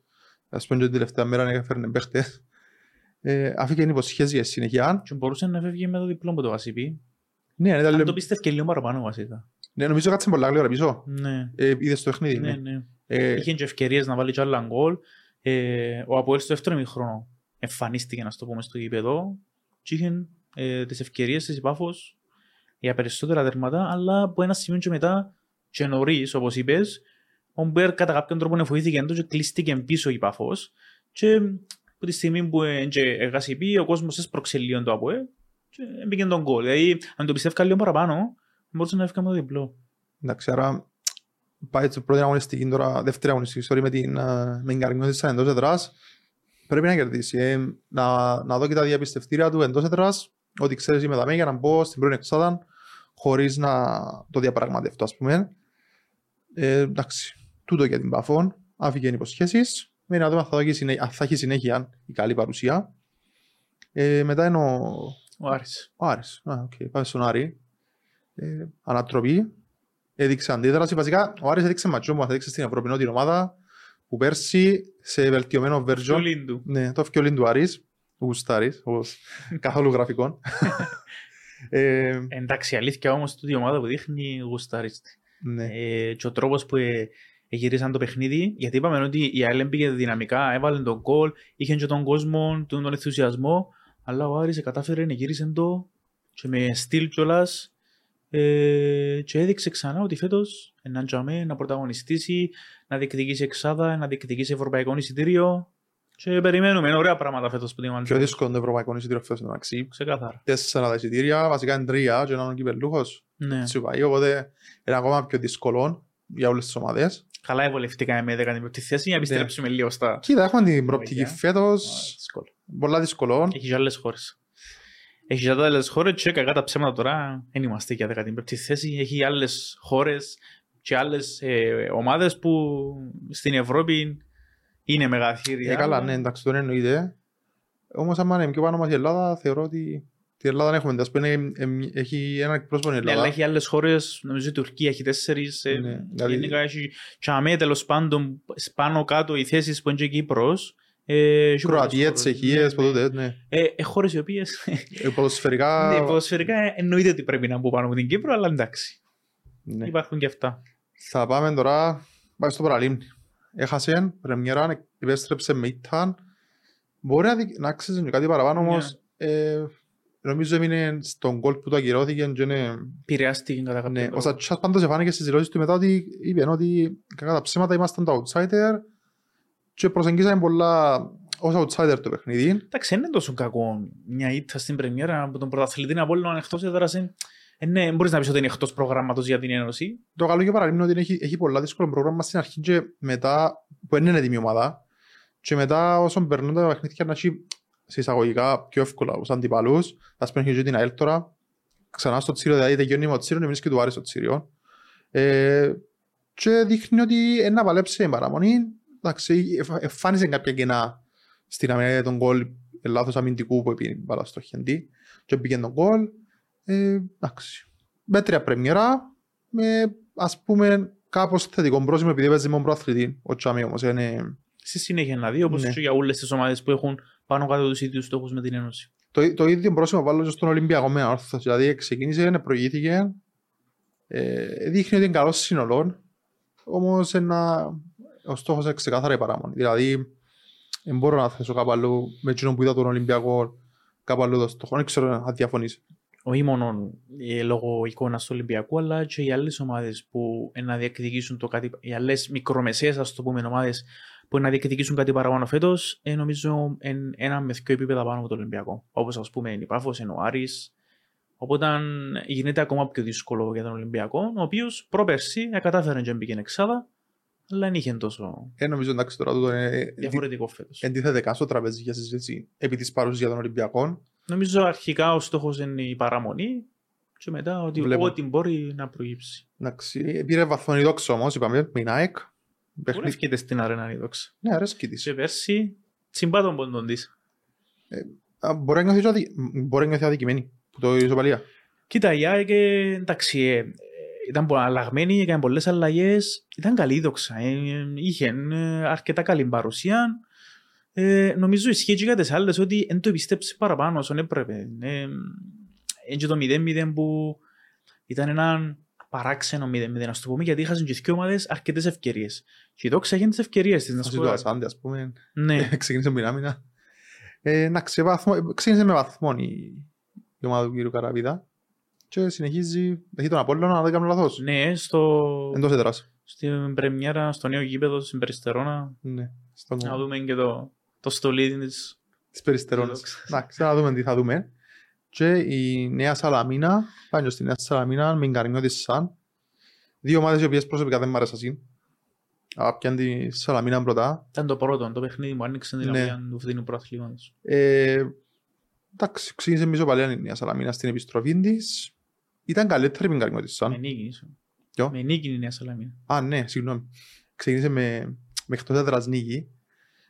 Ας πούμε και την τελευταία μέρα έφερνε παίχτες. Ε, αφήκε υποσχέσεις για συνεχεία. Και μπορούσε να φεύγει με το διπλό που το Βασίπη. Ναι, ήταν Αν λίγο- το πίστευε και λίγο παραπάνω βασικά. Ναι, νομίζω κάτσε πολλά γλύωρα πίσω. Ναι, Ε, είδες το παιχνίδι. ναι, Ναι. ναι. Ε, Είχε και ευκαιρίες να βάλει κι άλλα γκολ. Ε, ο Αποέλ στο δεύτερο ημίχρονο εμφανίστηκε, να το πούμε, στο γήπεδο και είχε ε, τις ευκαιρίες της υπάφος για περισσότερα τερματά, αλλά από ένα σημείο και μετά και νωρίς, όπως είπες, ο Μπέρ κατά κάποιον τρόπο εφοήθηκε εντός και κλείστηκε πίσω η Πάφος και από τη στιγμή που ε, και έγασε πει, ο κόσμος έσπρωξε λίγο το ΑΠΟΕ και έμπηκε τον γκολ. Δηλαδή, αν το πιστεύω λίγο παραπάνω, μπορούσε να έφυγαμε το διπλό. εντάξει, άρα πάει στην πρώτη αγωνιστική τώρα, δεύτερη αγωνιστική, sorry, με την, ε, με την Καρμιώτισσα εντός εδράς. Πρέπει να κερδίσει. Ε, να, να δω και τα διαπιστευτήρια του εντός εδράς, ότι ξέρεις είμαι δαμέ για να μπω στην πρώτη εξάδα χωρίς να το διαπραγματευτώ, ας πούμε. Ε, εντάξει, τούτο για την Παφών. Άφηκε υποσχέσεις. Με να δούμε αν θα, δω και συνέ- αν θα έχει συνέχεια η καλή παρουσία. Ε, μετά είναι ο, Ο Άρης. Ο Άρης. Α, οκ. Πάμε στον Άρη. Ε, ανατροπή. Έδειξε αντίδραση. Βασικά, ο Άρης έδειξε ματσό που έδειξε στην Ευρωπαϊκή την ομάδα που πέρσι σε βελτιωμένο version. Τζολίν του. Ναι, το φκιολίν του Άρης. Ο Γουστάρης, όπως καθόλου γραφικών. ε, Εντάξει, η αλήθεια όμως τούτη η ομάδα που δείχνει γουστάριστη. ναι. Ε, και ο τρόπος που ε, γυρίσαν το παιχνίδι, γιατί είπαμε ότι η ΑΕΛ πήγε δυναμικά, έβαλε τον γκολ, είχε και τον κόσμο, τον, τον ενθουσιασμό, αλλά ο Άρης κατάφερε να γύρισε το και με στυλ κιόλας ε, και έδειξε ξανά ότι φέτος να τζαμέ, να πρωταγωνιστήσει, να διεκδικήσει εξάδα, να διεκδικήσει ευρωπαϊκό εισιτήριο και περιμένουμε ωραία πράγματα φέτος που την Πιο είμαστε. δύσκολο το ευρωπαϊκό εισιτήριο φέτος μεταξύ. Ξεκάθαρα. Τέσσερα τα εισιτήρια, βασικά είναι τρία και έναν κυπελούχος. Ναι. Έτσι πάει, οπότε είναι ακόμα πιο δύσκολο για όλες τις ομάδες. Καλά ευολευτήκαμε με 15η θέση για να επιστρέψουμε λίγο στα... Κοίτα, έχουμε την προοπτική Ωραία. φέτος, Δύσκολο. πολλά δύσκολο. Έχεις και άλλες χώρες. Έχεις και άλλες χώρες και κακά τα ψέματα τώρα δεν είμαστε για 15η θέση. Έχει άλλες χώρες και άλλες ε, ομάδες που στην Ευρώπη είναι μεγαθύρια. Ε, καλά, ναι, εντάξει, τον εννοείται. Όμως, άμα είναι πιο πάνω μας η Ελλάδα, θεωρώ ότι την Ελλάδα δεν έχουμε. Ας πούμε, ε, ε, έχει ένα εκπρόσωπο η Ναι, αλλά Ελλάδα. έχει άλλες χώρες, νομίζω η Τουρκία έχει τέσσερις. ε, Ναι, δηλαδή- Γενικά έχει και αμέ τέλος πάντων πάνω κάτω οι θέσεις που είναι και η Κύπρος. Ε, έχει πολλές Κροατία, χώρες. Τσεχίες, Ναι, ναι. ποτέ, ναι. Ε, ε, χώρες οι οποίες Ε, Ποδοσφαιρικά, ναι, ποδοσφαιρικά εννοείται ότι πρέπει να μπουν πάνω από την Κύπρο, αλλά εντάξει. ναι. Υπάρχουν και αυτά. Θα πάμε τώρα, πάμε στο παραλίμνη. Έχασε, πρεμιέρα, επέστρεψε με ήτταν. Μπορεί να, δει- να άξιζε και κάτι παραπάνω, όμως ε, νομίζω έμεινε στον γκολ που το ακυρώθηκε και είναι Επηρεάστηκε κατά κάποιο Ναι, τρόπο. ο Σατσάς πάντως εφάνηκε στις δηλώσεις του μετά ότι είπε ότι κατά τα ψέματα ήμασταν το outsider και προσεγγίσαμε πολλά ως outsider το παιχνίδι. Εντάξει, δεν είναι τόσο κακό μια ήττα στην πρεμιέρα από τον πρωταθλητή Απόλλωνα εκτός έδρας. ε, ε, ναι, μπορείς να πεις ότι είναι εκτός προγράμματος για την Ένωση. Το καλό και παραλίμνει ότι έχει, έχει πολλά δύσκολο πρόγραμμα στην αρχή και μετά που δεν είναι έτοιμη η ομάδα και μετά όσον περνούν τα παιχνίδια να έχει σε εισαγωγικά πιο εύκολα τους αντιπαλούς. Ας πούμε και την ΑΕΛ τώρα, ξανά στο τσίριο, δηλαδή τελειώνει με το τσίριο, εμείς και του Άρη στο τσίριο. Ε, και δείχνει ότι ένα παλέψει την παραμονή. Εντάξει, εμφάνισε κάποια κενά στην αμυνία των γκολ, λάθος αμυντικού που πήγε μπάλα στο χεντί και πήγε τον γκολ. Ε, εντάξει, μέτρια πρεμιέρα, με ας πούμε κάπως θετικό πρόσημο επειδή παίζει μόνο προαθλητή. Ο Τσάμι όμως είναι... Στη συνέχεια να δει, όπως Ναι. και για όλες τις ομάδες που έχουν πάνω κάτω τους ίδιους στόχους με την Ένωση. Το, το ίδιο πρόσημο βάλω και στον Ολυμπιακό με όρθος. Δηλαδή ξεκίνησε, προηγήθηκε, ε, δείχνει ότι είναι καλός σύνολο, όμως ένα, ο στόχος είναι ξεκάθαρα η παράμονη. Δηλαδή, δεν μπορώ να θέσω κάπου αλλού με εκείνον που είδα τον Ολυμπιακό κάπου αλλού το στόχο. Δεν ξέρω αν διαφωνείς. όχι μόνο ε, λόγω εικόνας του Ολυμπιακού, αλλά και οι άλλες ομάδες που ε, να διεκδικήσουν το κάτι, οι άλλες μικρομεσαίες, ας το πούμε, ομάδες που να διεκδικήσουν κάτι παραπάνω φέτος, ε, νομίζω εν, ένα με δύο επίπεδα πάνω από το Ολυμπιακό. Όπως ας πούμε η Πάφο, είναι ο Άρης. Οπότε γίνεται ακόμα πιο δύσκολο για τον Ολυμπιακό, ο οποίος πρόπερση ε, κατάφερε και μπήκε εξάδα, αλλά δεν είχε τόσο Ε, νομίζω εντάξει τώρα τούτο είναι διαφορετικό φέτος. εντίθεται καν στο τραπέζι για συζήτηση επί της παρουσίας των Ολυμπιακών. Νομίζω αρχικά ο στόχος είναι η παραμονή και μετά ότι Βλέπω. ό,τι μπορεί να προγύψει. Εντάξει, πήρε βαθμόν η δόξα όμως, είπαμε, με η ΑΕΚ. Μπορεί Παιχνίδι- να ευκείται στην αρένα η δόξα. Ναι, αρέσκει της. Και πέρσι τσιμπά τον πόντον της. Α, Μπορεί να νιώθεις και αδι- μπορεί να νιώθεις αδικημένη που το ισοπαλία. Κοίτα, η ΑΕΚ ε, εντάξει, ε, ε, ήταν πολλά αλλαγμένη, έκανε πολλές αλλαγές, ήταν καλή η δόξα, ε, ε, είχε ε, αρκετά καλή παρουσία. Ε, νομίζω ισχύει και για τις άλλες ότι δεν το επιστέψει παραπάνω όσο έπρεπε. Ε, ε, και το 0-0 που ήταν ένα παράξενο 0-0, ας το πούμε, γιατί είχαν και δύο ομάδες αρκετές ευκαιρίες. Και η δόξα είχε τις ευκαιρίες της. Να Ας σου το πω. Ασάντε, ας πούμε, Ναι, ξεκίνησε με την άμυνα. Ε, Εντάξει, βαθμό- ξεκίνησε με βαθμόν η η ομάδα του κύριου Καραβίδα και συνεχίζει, έχει τον Απόλλωνα, αν δεν κάνω λάθος, ναι, στο, εντός έδρας. στην πρεμιέρα, στο νέο γήπεδο, στην Περιστερώνα, Ναι, στον να δούμε και το, το στολίδι της. της Περιστερώνας. Δόξα. Εντάξει, να δούμε τι θα δούμε. Και η Νέα Σαλαμίνα, πάνω στη Νέα Σαλαμίνα, με Γκαρνιώτη Σαν. Δύο ομάδες οι οποίες προσωπικά δεν μ' άρεσαν. Αλλά πιάνε τη Σαλαμίνα πρώτα. Ήταν το πρώτο, το παιχνίδι μου άνοιξε την Ναι. λαβία του φθηνού προαθλήματος. Ε, εντάξει, ξεκίνησε με ισοπαλία η Νέα Σαλαμίνα στην επιστροφή της. Ήταν καλύτερη με Γκαρνιώτη Με Σαν. νίκη, ίσως. Ποιο; Με νίκη η Νέα Σαλαμίνα. Α, ναι, συγγνώμη. Ξεκίνησε με, με εκτός έδρας νίκη.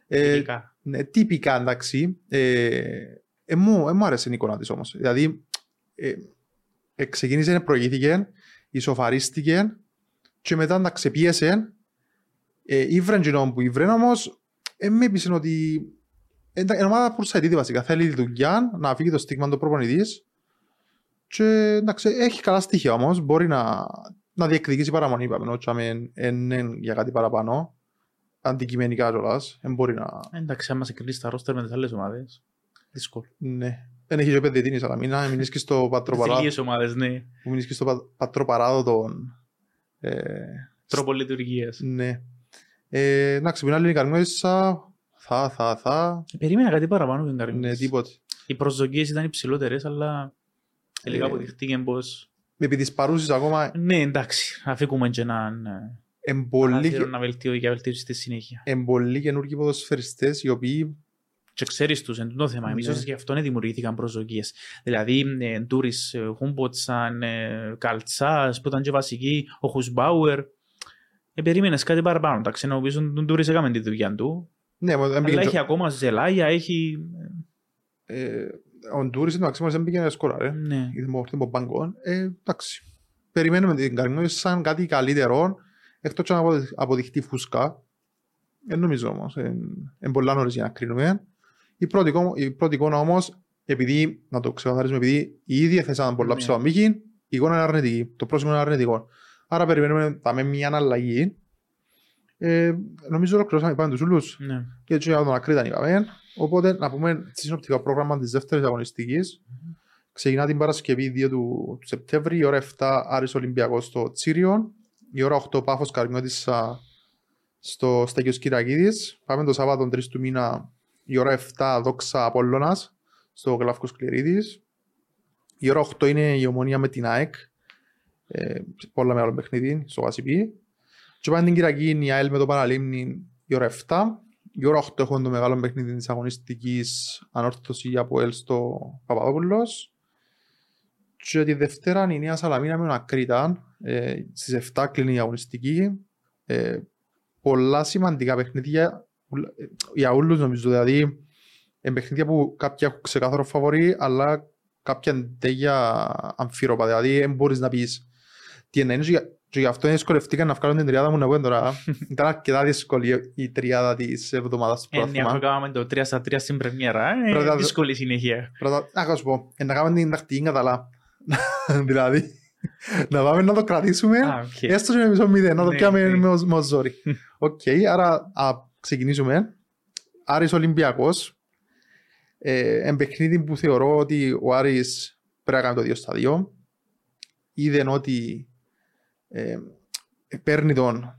Ε, Τυπικά. Ναι, τυπικά εντάξει. Ε, ε, μου, ε, μου άρεσε η εικόνα της όμως. Δηλαδή, ε, ε, ξεκίνησε, προηγήθηκε, ισοφαρίστηκε και μετά να ξεπίεσε. Ε, ήβρεν κοινό που ήβρεν όμως, ε, με έπεισε ότι ε, είναι ομάδα πουρσαϊτίδη βασικά. Θέλει δουλειά, να φύγει το στίγμα του προπονητής και εντάξει, έχει καλά στοιχεία όμως. Μπορεί να, να διεκδικήσει παραμονή, είπαμε, όχι αν είναι για κάτι παραπάνω. Αντικειμενικά κιόλας, δεν μπορεί να... Εντάξει, άμα σε κρίνεις τα ρόστερ με τις άλλες ομάδες. Δύσκολο. Ναι. Δεν έχει και παιδί την Σαλαμίνα, μείνεις και στο πατροπαράδο, Τις ομάδες, ναι. που μείνεις και στο πα- πατροπαράδοτο. Ε, Τρόπο λειτουργίας. ναι. Ε, εντάξει, πριν άλλη είναι καρμέσα, θα, θα, θα, Περίμενα κάτι παραπάνω την ναι, καρδιά. τίποτε. Οι προσδοκίες ήταν υψηλότερες, αλλά τελικά Ε. αποδειχτήκε πως... Επί της παρούσης ακόμα, Ναι, εντάξει, αφήκουμε και έναν ε, εμπολοί, παράθυρο να βελτιώσει για βελτίωση στη συνέχεια. εμπολοί καινούργιοι ποδοσφαιριστές οι οποίοι Και ξέρεις τους, εν το θέμα. Εμείς Ναι. ίσως γι' αυτό δημιουργήθηκαν προσδοκίες. Δηλαδή, ε, Ντούρις, ε, Χούμποτσαν, ε, Καλτσάς, που ήταν και βασικοί, ο Χουσμπάουερ. Ε, περίμενες κάτι παραπάνω. Εντάξει, νομίζω ότι τον Ντούρις έκαμε τη δουλειά του. ναι, μα δεν Αλλά πήγε έχει ακόμα Ζελάγια, έχει... ε, ο Ντούρις εντάξει, μας δεν πήγε να σκορά, ρε. Ναι. Είδε μου όρθιο από μπαγκόν. Ε, εντάξει. Περιμένουμε την καρμέσα σαν κάτι καλύτερο, εκτός και να αποδει- αποδειχτεί φούσκα. Δεν νομίζω όμως. Είναι πολλά νωρίς για να κρίνουμε. Η πρώτη, εικόνα- η πρώτη εικόνα όμως, επειδή, να το ξεκαθαρίσουμε, επειδή οι ίδιοι έθεσαν πολλά Ναι. ψηλά μήκη, η εικόνα είναι αρνητική. Το πρόσημο είναι αρνητικό. Άρα περιμένουμε τα με μια αλλαγή. Ε, νομίζω ολοκληρώσαμε πάνω τους ούλους ναι. και έτσι για τον Ακρίτα είπαμε. Οπότε να πούμε στη συνοπτικό πρόγραμμα της δεύτερης αγωνιστικής. Ξεκινά την Παρασκευή 2 του, του Σεπτέμβρη, η ώρα 7 Άρης Ολυμπιακός στο Τσίριο, η ώρα 8 Πάφος Καρμιώτης α, στο Στέγιος Κυριακίδης. Πάμε το Σάββατο 3 του μήνα, η ώρα 7 Δόξα Απόλλωνας στο Γλαύκος Κληρίδης. Η ώρα 8 είναι η ομονία με την ΑΕΚ, ε, πολλά μεγάλο παιχνίδι στο Βασιπί. Και πάνε την Κυριακή είναι η ΑΕΛ με το Παραλίμνη η ώρα 7. Η ώρα 8 έχουμε το μεγάλο παιχνίδι της αγωνιστικής ανόρθωσης από ελ στο Παπαδόπουλος. Και τη Δευτέρα η Νέα Σαλαμίνα με Ακρίτα. Ε, στις 7 κλείνει η αγωνιστική. Ε, πολλά σημαντικά παιχνίδια ε, για όλους νομίζω. Δηλαδή, είναι παιχνίδια που κάποια έχουν ξεκάθαρο φαβορή, αλλά κάποια είναι για αμφίροπα. Δηλαδή, δεν μπορείς να πεις τι είναι. Και γι' αυτό δυσκολευτήκα να βγάλω την τριάδα μου να πω τώρα. Ήταν αρκετά δύσκολη η τριάδα της εβδομάδας του πρόθυμα. Ε, ναι, κάναμε το 3 στα 3 στην πρεμιέρα. Ε, δύσκολη συνέχεια. Πρώτα, να σου πω, να κάνουμε την τακτική καταλά. δηλαδή, να πάμε να το κρατήσουμε, έστω και με μισό μηδέν, να το ναι, πιάμε ναι. με ζόρι. Οκ, άρα ξεκινήσουμε. Άρης Ολυμπιακός. Ε, παιχνίδι που θεωρώ ότι ο Άρης πρέπει να κάνει το 2 στα 2. Είδε ότι ε, παίρνει τον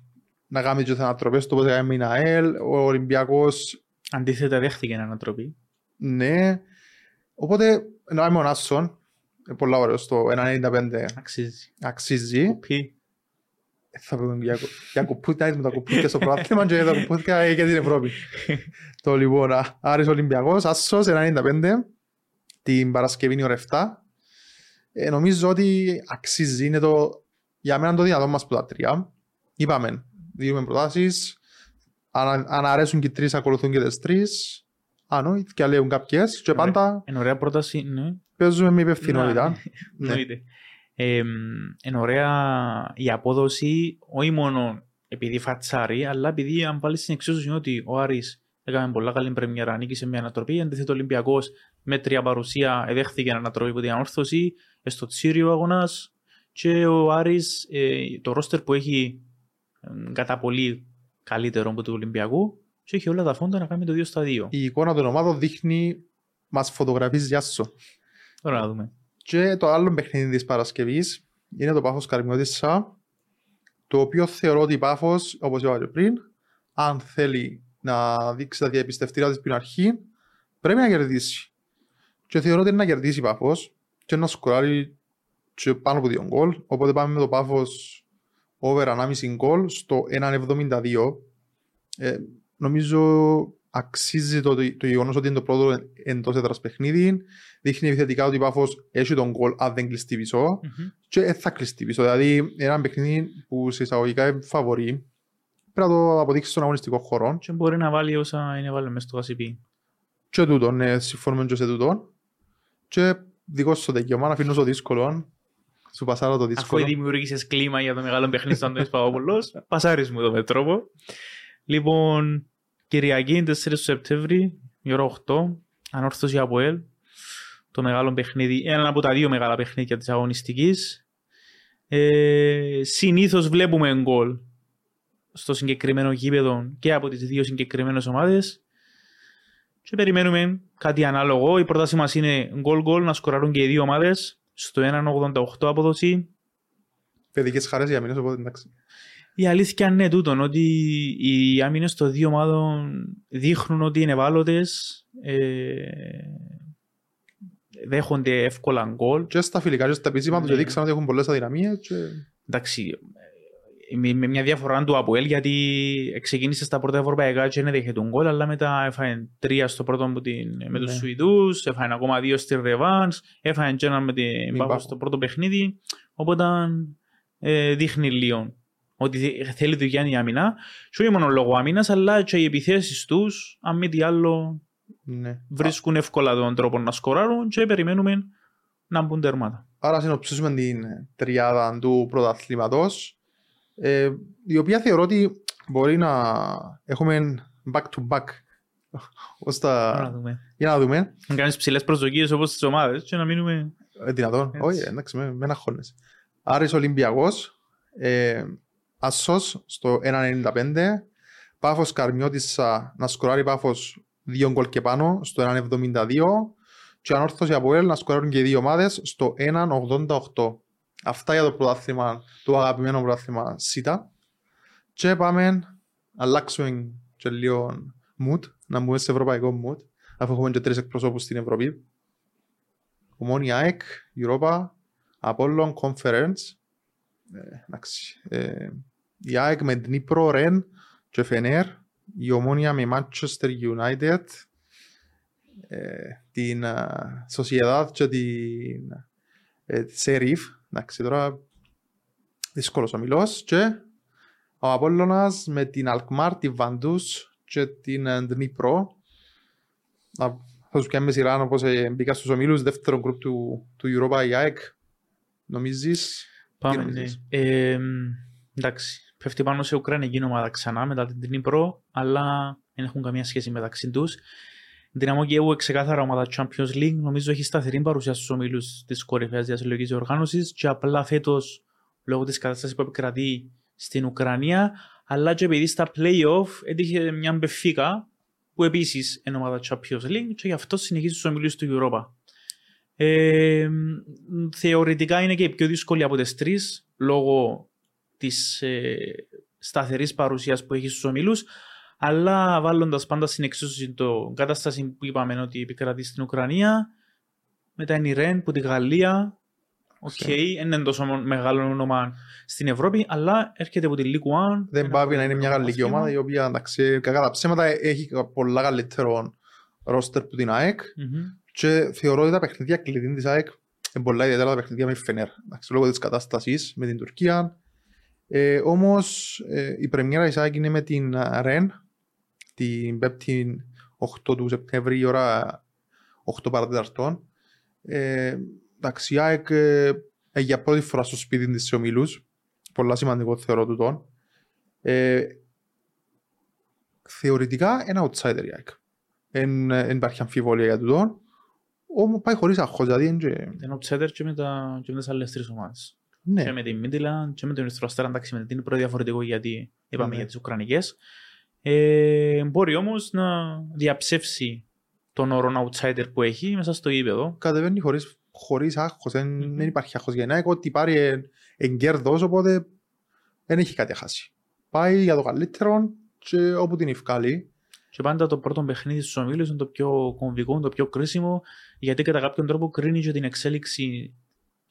να κάνει και ανατροπές το πώς έκανε η ΝΑΕΛ, ο Ολυμπιακός... Αντίθετα δέχτηκε ανατροπή. Ναι. Οπότε, να είμαι ο Νάσον, πολλά ωραίο στο 1.95. Αξίζει. Αξίζει. Πι. Θα πούμε για κουπούτια, με τα κουπούτια στο πρόθυμα και για τα κουπούτια για την Ευρώπη. το λοιπόν, Άρης Ολυμπιακός, Άσος 1.95, την Παρασκευή είναι ώρα 7. Ε, νομίζω ότι αξίζει, είναι το για μένα το δυνατό μας που τα τρία. Είπαμε, δίνουμε προτάσεις. Αν, αν αρέσουν και οι τρεις, ακολουθούν και τις τρεις. Αν όχι, και λέουν κάποιες. Και πάντα... Εν ωραία πρόταση, ναι. Παίζουμε με υπευθυνότητα. Ναι. Ναι. Ε, εν ωραία η απόδοση, όχι μόνο επειδή φατσάρει, αλλά επειδή αν πάλι στην εξίσωση είναι ότι ο Άρης έκανε πολλά καλή πρεμιέρα, νίκησε μια ανατροπή, αντίθετο Ολυμπιακός με τρία παρουσία εδέχθηκε ανατροπή από την ανόρθωση, στο Τσίριο αγώνα, και ο Άρης, ε, το ρόστερ που έχει ε, κατά πολύ καλύτερο από του Ολυμπιακού και έχει όλα τα φόντα να κάνει το 2 στα 2. Η εικόνα των ομάδων δείχνει, μας φωτογραφίζει Γιάσο. Τώρα να δούμε. Και το άλλο παιχνίδι της Παρασκευής είναι το Πάφος Καρμιώτισσα, το οποίο θεωρώ ότι η Πάφος, όπως είπα και πριν, αν θέλει να δείξει τα διαπιστευτήρια της πριν αρχή, πρέπει να κερδίσει. Και θεωρώ ότι είναι να κερδίσει η Πάφος και να σκοράρει και πάνω από δύο γκολ. Οπότε πάμε με το πάφος over 1,5 γκολ στο 1,72. Ε, νομίζω αξίζει το, το γεγονός ότι είναι το πρώτο εντός έδρας παιχνίδι. Δείχνει επιθετικά ότι η Πάφος έχει τον γκολ αν δεν κλειστεί πίσω mm-hmm. και θα κλειστεί πίσω. Δηλαδή ένα παιχνίδι που σε εισαγωγικά είναι φαβορή. Πρέπει να το αποδείξει στον αγωνιστικό χώρο. Και μπορεί να βάλει όσα είναι βάλει μέσα στο ACP. Και τούτο, ναι, συμφωνούμε και σε τούτο. Και δικός σου το δικαιωμά να αφήνω στο δύσκολο σου πασάρω το δύσκολο. Αφού δημιούργησες κλίμα για το μεγάλο παιχνίδι στον Αντώνης Παπαπολός, πασάρεις μου εδώ με τρόπο. Λοιπόν, Κυριακή 4 του Σεπτέμβρη, η ώρα 8, ανόρθωση από ελ, το μεγάλο παιχνίδι, ένα από τα δύο μεγάλα παιχνίδια της αγωνιστικής. Ε, συνήθως βλέπουμε γκολ στο συγκεκριμένο γήπεδο και από τις δύο συγκεκριμένες ομάδες και περιμένουμε κάτι ανάλογο. Η πρόταση μας είναι γκολ-γκολ να σκοράρουν και οι δύο ομάδες στο 1,88 απόδοση. Παιδικές χαρές για μήνες, οπότε εντάξει. Η αλήθεια είναι τούτον, ότι οι άμυνες των δύο ομάδων δείχνουν ότι είναι ευάλωτες, ε, δέχονται εύκολα γκολ. Και στα φιλικά και στα επίσημα ναι. δείξαν ότι έχουν πολλές αδυναμίες. Και... Εντάξει, με, με μια διαφορά του Αποέλ γιατί ξεκίνησε στα πρώτα ευρωπαϊκά και δεν δέχεται τον γκολ αλλά μετά έφαγε τρία στο πρώτο με, την, με τους ναι. Σουηδούς, έφαγε ακόμα δύο στη Ρεβάνς, έφαγε και ένα με την Πάφο στο πρώτο παιχνίδι οπότε ε, δείχνει λίγο ότι θέλει δουλειά η άμυνα και όχι μόνο λόγω άμυνας αλλά και οι επιθέσεις τους αν μη τι άλλο ναι. βρίσκουν εύκολα τον τρόπο να σκοράρουν και περιμένουμε να μπουν τερμάτα. Άρα συνοψίσουμε την τριάδα του πρωταθλήματος ε, η οποία θεωρώ ότι μπορεί να έχουμε back to back τα... Για να δούμε. Να κάνεις ψηλές προσδοκίες όπως τις ομάδες και να μείνουμε... Ε, δυνατόν. Όχι, εντάξει, με, με αγχώνες. Άρης Ολυμπιακός, ε, Άσος στο 1.95, Πάφος Καρμιώτησα να σκοράρει Πάφος δύο γκολ και πάνω στο 1.72 και ανόρθωση από ελ να σκοράρουν και δύο ομάδες στο 1.88. Αυτά για το πρωτάθλημα, το αγαπημένο πρωτάθλημα ΣΥΤΑ. Και πάμε να αλλάξουμε και λίγο mood, να μπούμε σε ευρωπαϊκό mood, αφού έχουμε και τρεις εκπροσώπους στην Ευρώπη. Ομόνια ΑΕΚ, Europa, Apollon Conference. Ε, εντάξει. Ε, η ΑΕΚ με Dnipro, Ρεν και Φενέρ η Ομόνια με Manchester United, ε, την Sociedad και την ε, Σερίφ, εντάξει τώρα δύσκολος ο μιλός και ο Απόλλωνας με την Αλκμάρ, την Βαντούς και την Ντνίπρο. Θα σου κάνουμε σειρά όπως μπήκα στους ομίλους, δεύτερο γκρουπ του, του Europa η ΑΕΚ. Νομίζεις, Πάμε, ναι. Ε, εντάξει, πέφτει πάνω σε Ουκρανική ομάδα ξανά μετά την Ντνίπρο, αλλά δεν έχουν καμία σχέση μεταξύ τους. Δυναμό Κιέβου ξεκάθαρα ομάδα Champions League νομίζω έχει σταθερή παρουσία στους ομίλους της κορυφαίας διασυλλογικής οργάνωσης και απλά φέτος λόγω της κατάστασης που επικρατεί στην Ουκρανία αλλά και επειδή στα play-off έτυχε μια μπεφίκα που επίσης είναι ομάδα Champions League και γι' αυτό συνεχίζει στους ομίλους του Europa. Ε, θεωρητικά είναι και η πιο δύσκολη από τις τρεις λόγω της ε, σταθερής παρουσίας που έχεις στους ομίλους αλλά βάλλοντα πάντα στην εξίσωση το κατάσταση που είπαμε ότι επικρατεί στην Ουκρανία, μετά είναι η Ρεν που τη Γαλλία. OK, okay, είναι τόσο μεγάλο όνομα στην Ευρώπη, αλλά έρχεται από τη Ligue 1. Δεν πάει να είναι μια γαλλική ομάδα η οποία εντάξει, κακά τα ψέματα έχει πολλά καλύτερο ρόστερ που την ΑΕΚ mm-hmm. και θεωρώ ότι τα παιχνίδια κλειδί της ΑΕΚ είναι πολλά ιδιαίτερα τα παιχνίδια με Φενέρ. Λόγω της κατάστασης με την Τουρκία. Ε, Όμως ε, η πρεμιέρα της ΑΕΚ είναι με την Ρεν την 5η 8 του Σεπτέμβρη η ώρα 8 παρατεταρτών. Ε, εντάξει, η ΑΕΚ ε, για πρώτη φορά στο σπίτι της σε ομίλους. Πολλά σημαντικό θεωρώ τούτο. Ε, θεωρητικά ένα outsider η ΑΕΚ. Δεν υπάρχει αμφιβολία για τούτο. Όμως πάει χωρίς αγχώς. Δηλαδή είναι outsider και με, τα, και με τις άλλες τρεις ομάδες. Ναι. Και με την Μίτιλα και με τον Ιστροστέρα, εντάξει, με την είναι διαφορετικό γιατί είπαμε ναι. για τις Ουκρανικές. Ε, μπορεί όμως να διαψεύσει τον όρο outsider που έχει μέσα στο γήπεδο. Κατεβαίνει χωρίς χωρίς άγχος, δεν, mm-hmm. δεν υπάρχει άγχος για να ότι πάρει εγκέρδος, οπότε δεν έχει κάτι χάσει. Πάει για το καλύτερο και όπου την ευκάλει. Και πάντα το πρώτο παιχνίδι στους ομίλους είναι το πιο κομβικό, το πιο κρίσιμο, γιατί κατά κάποιον τρόπο κρίνει και την εξέλιξη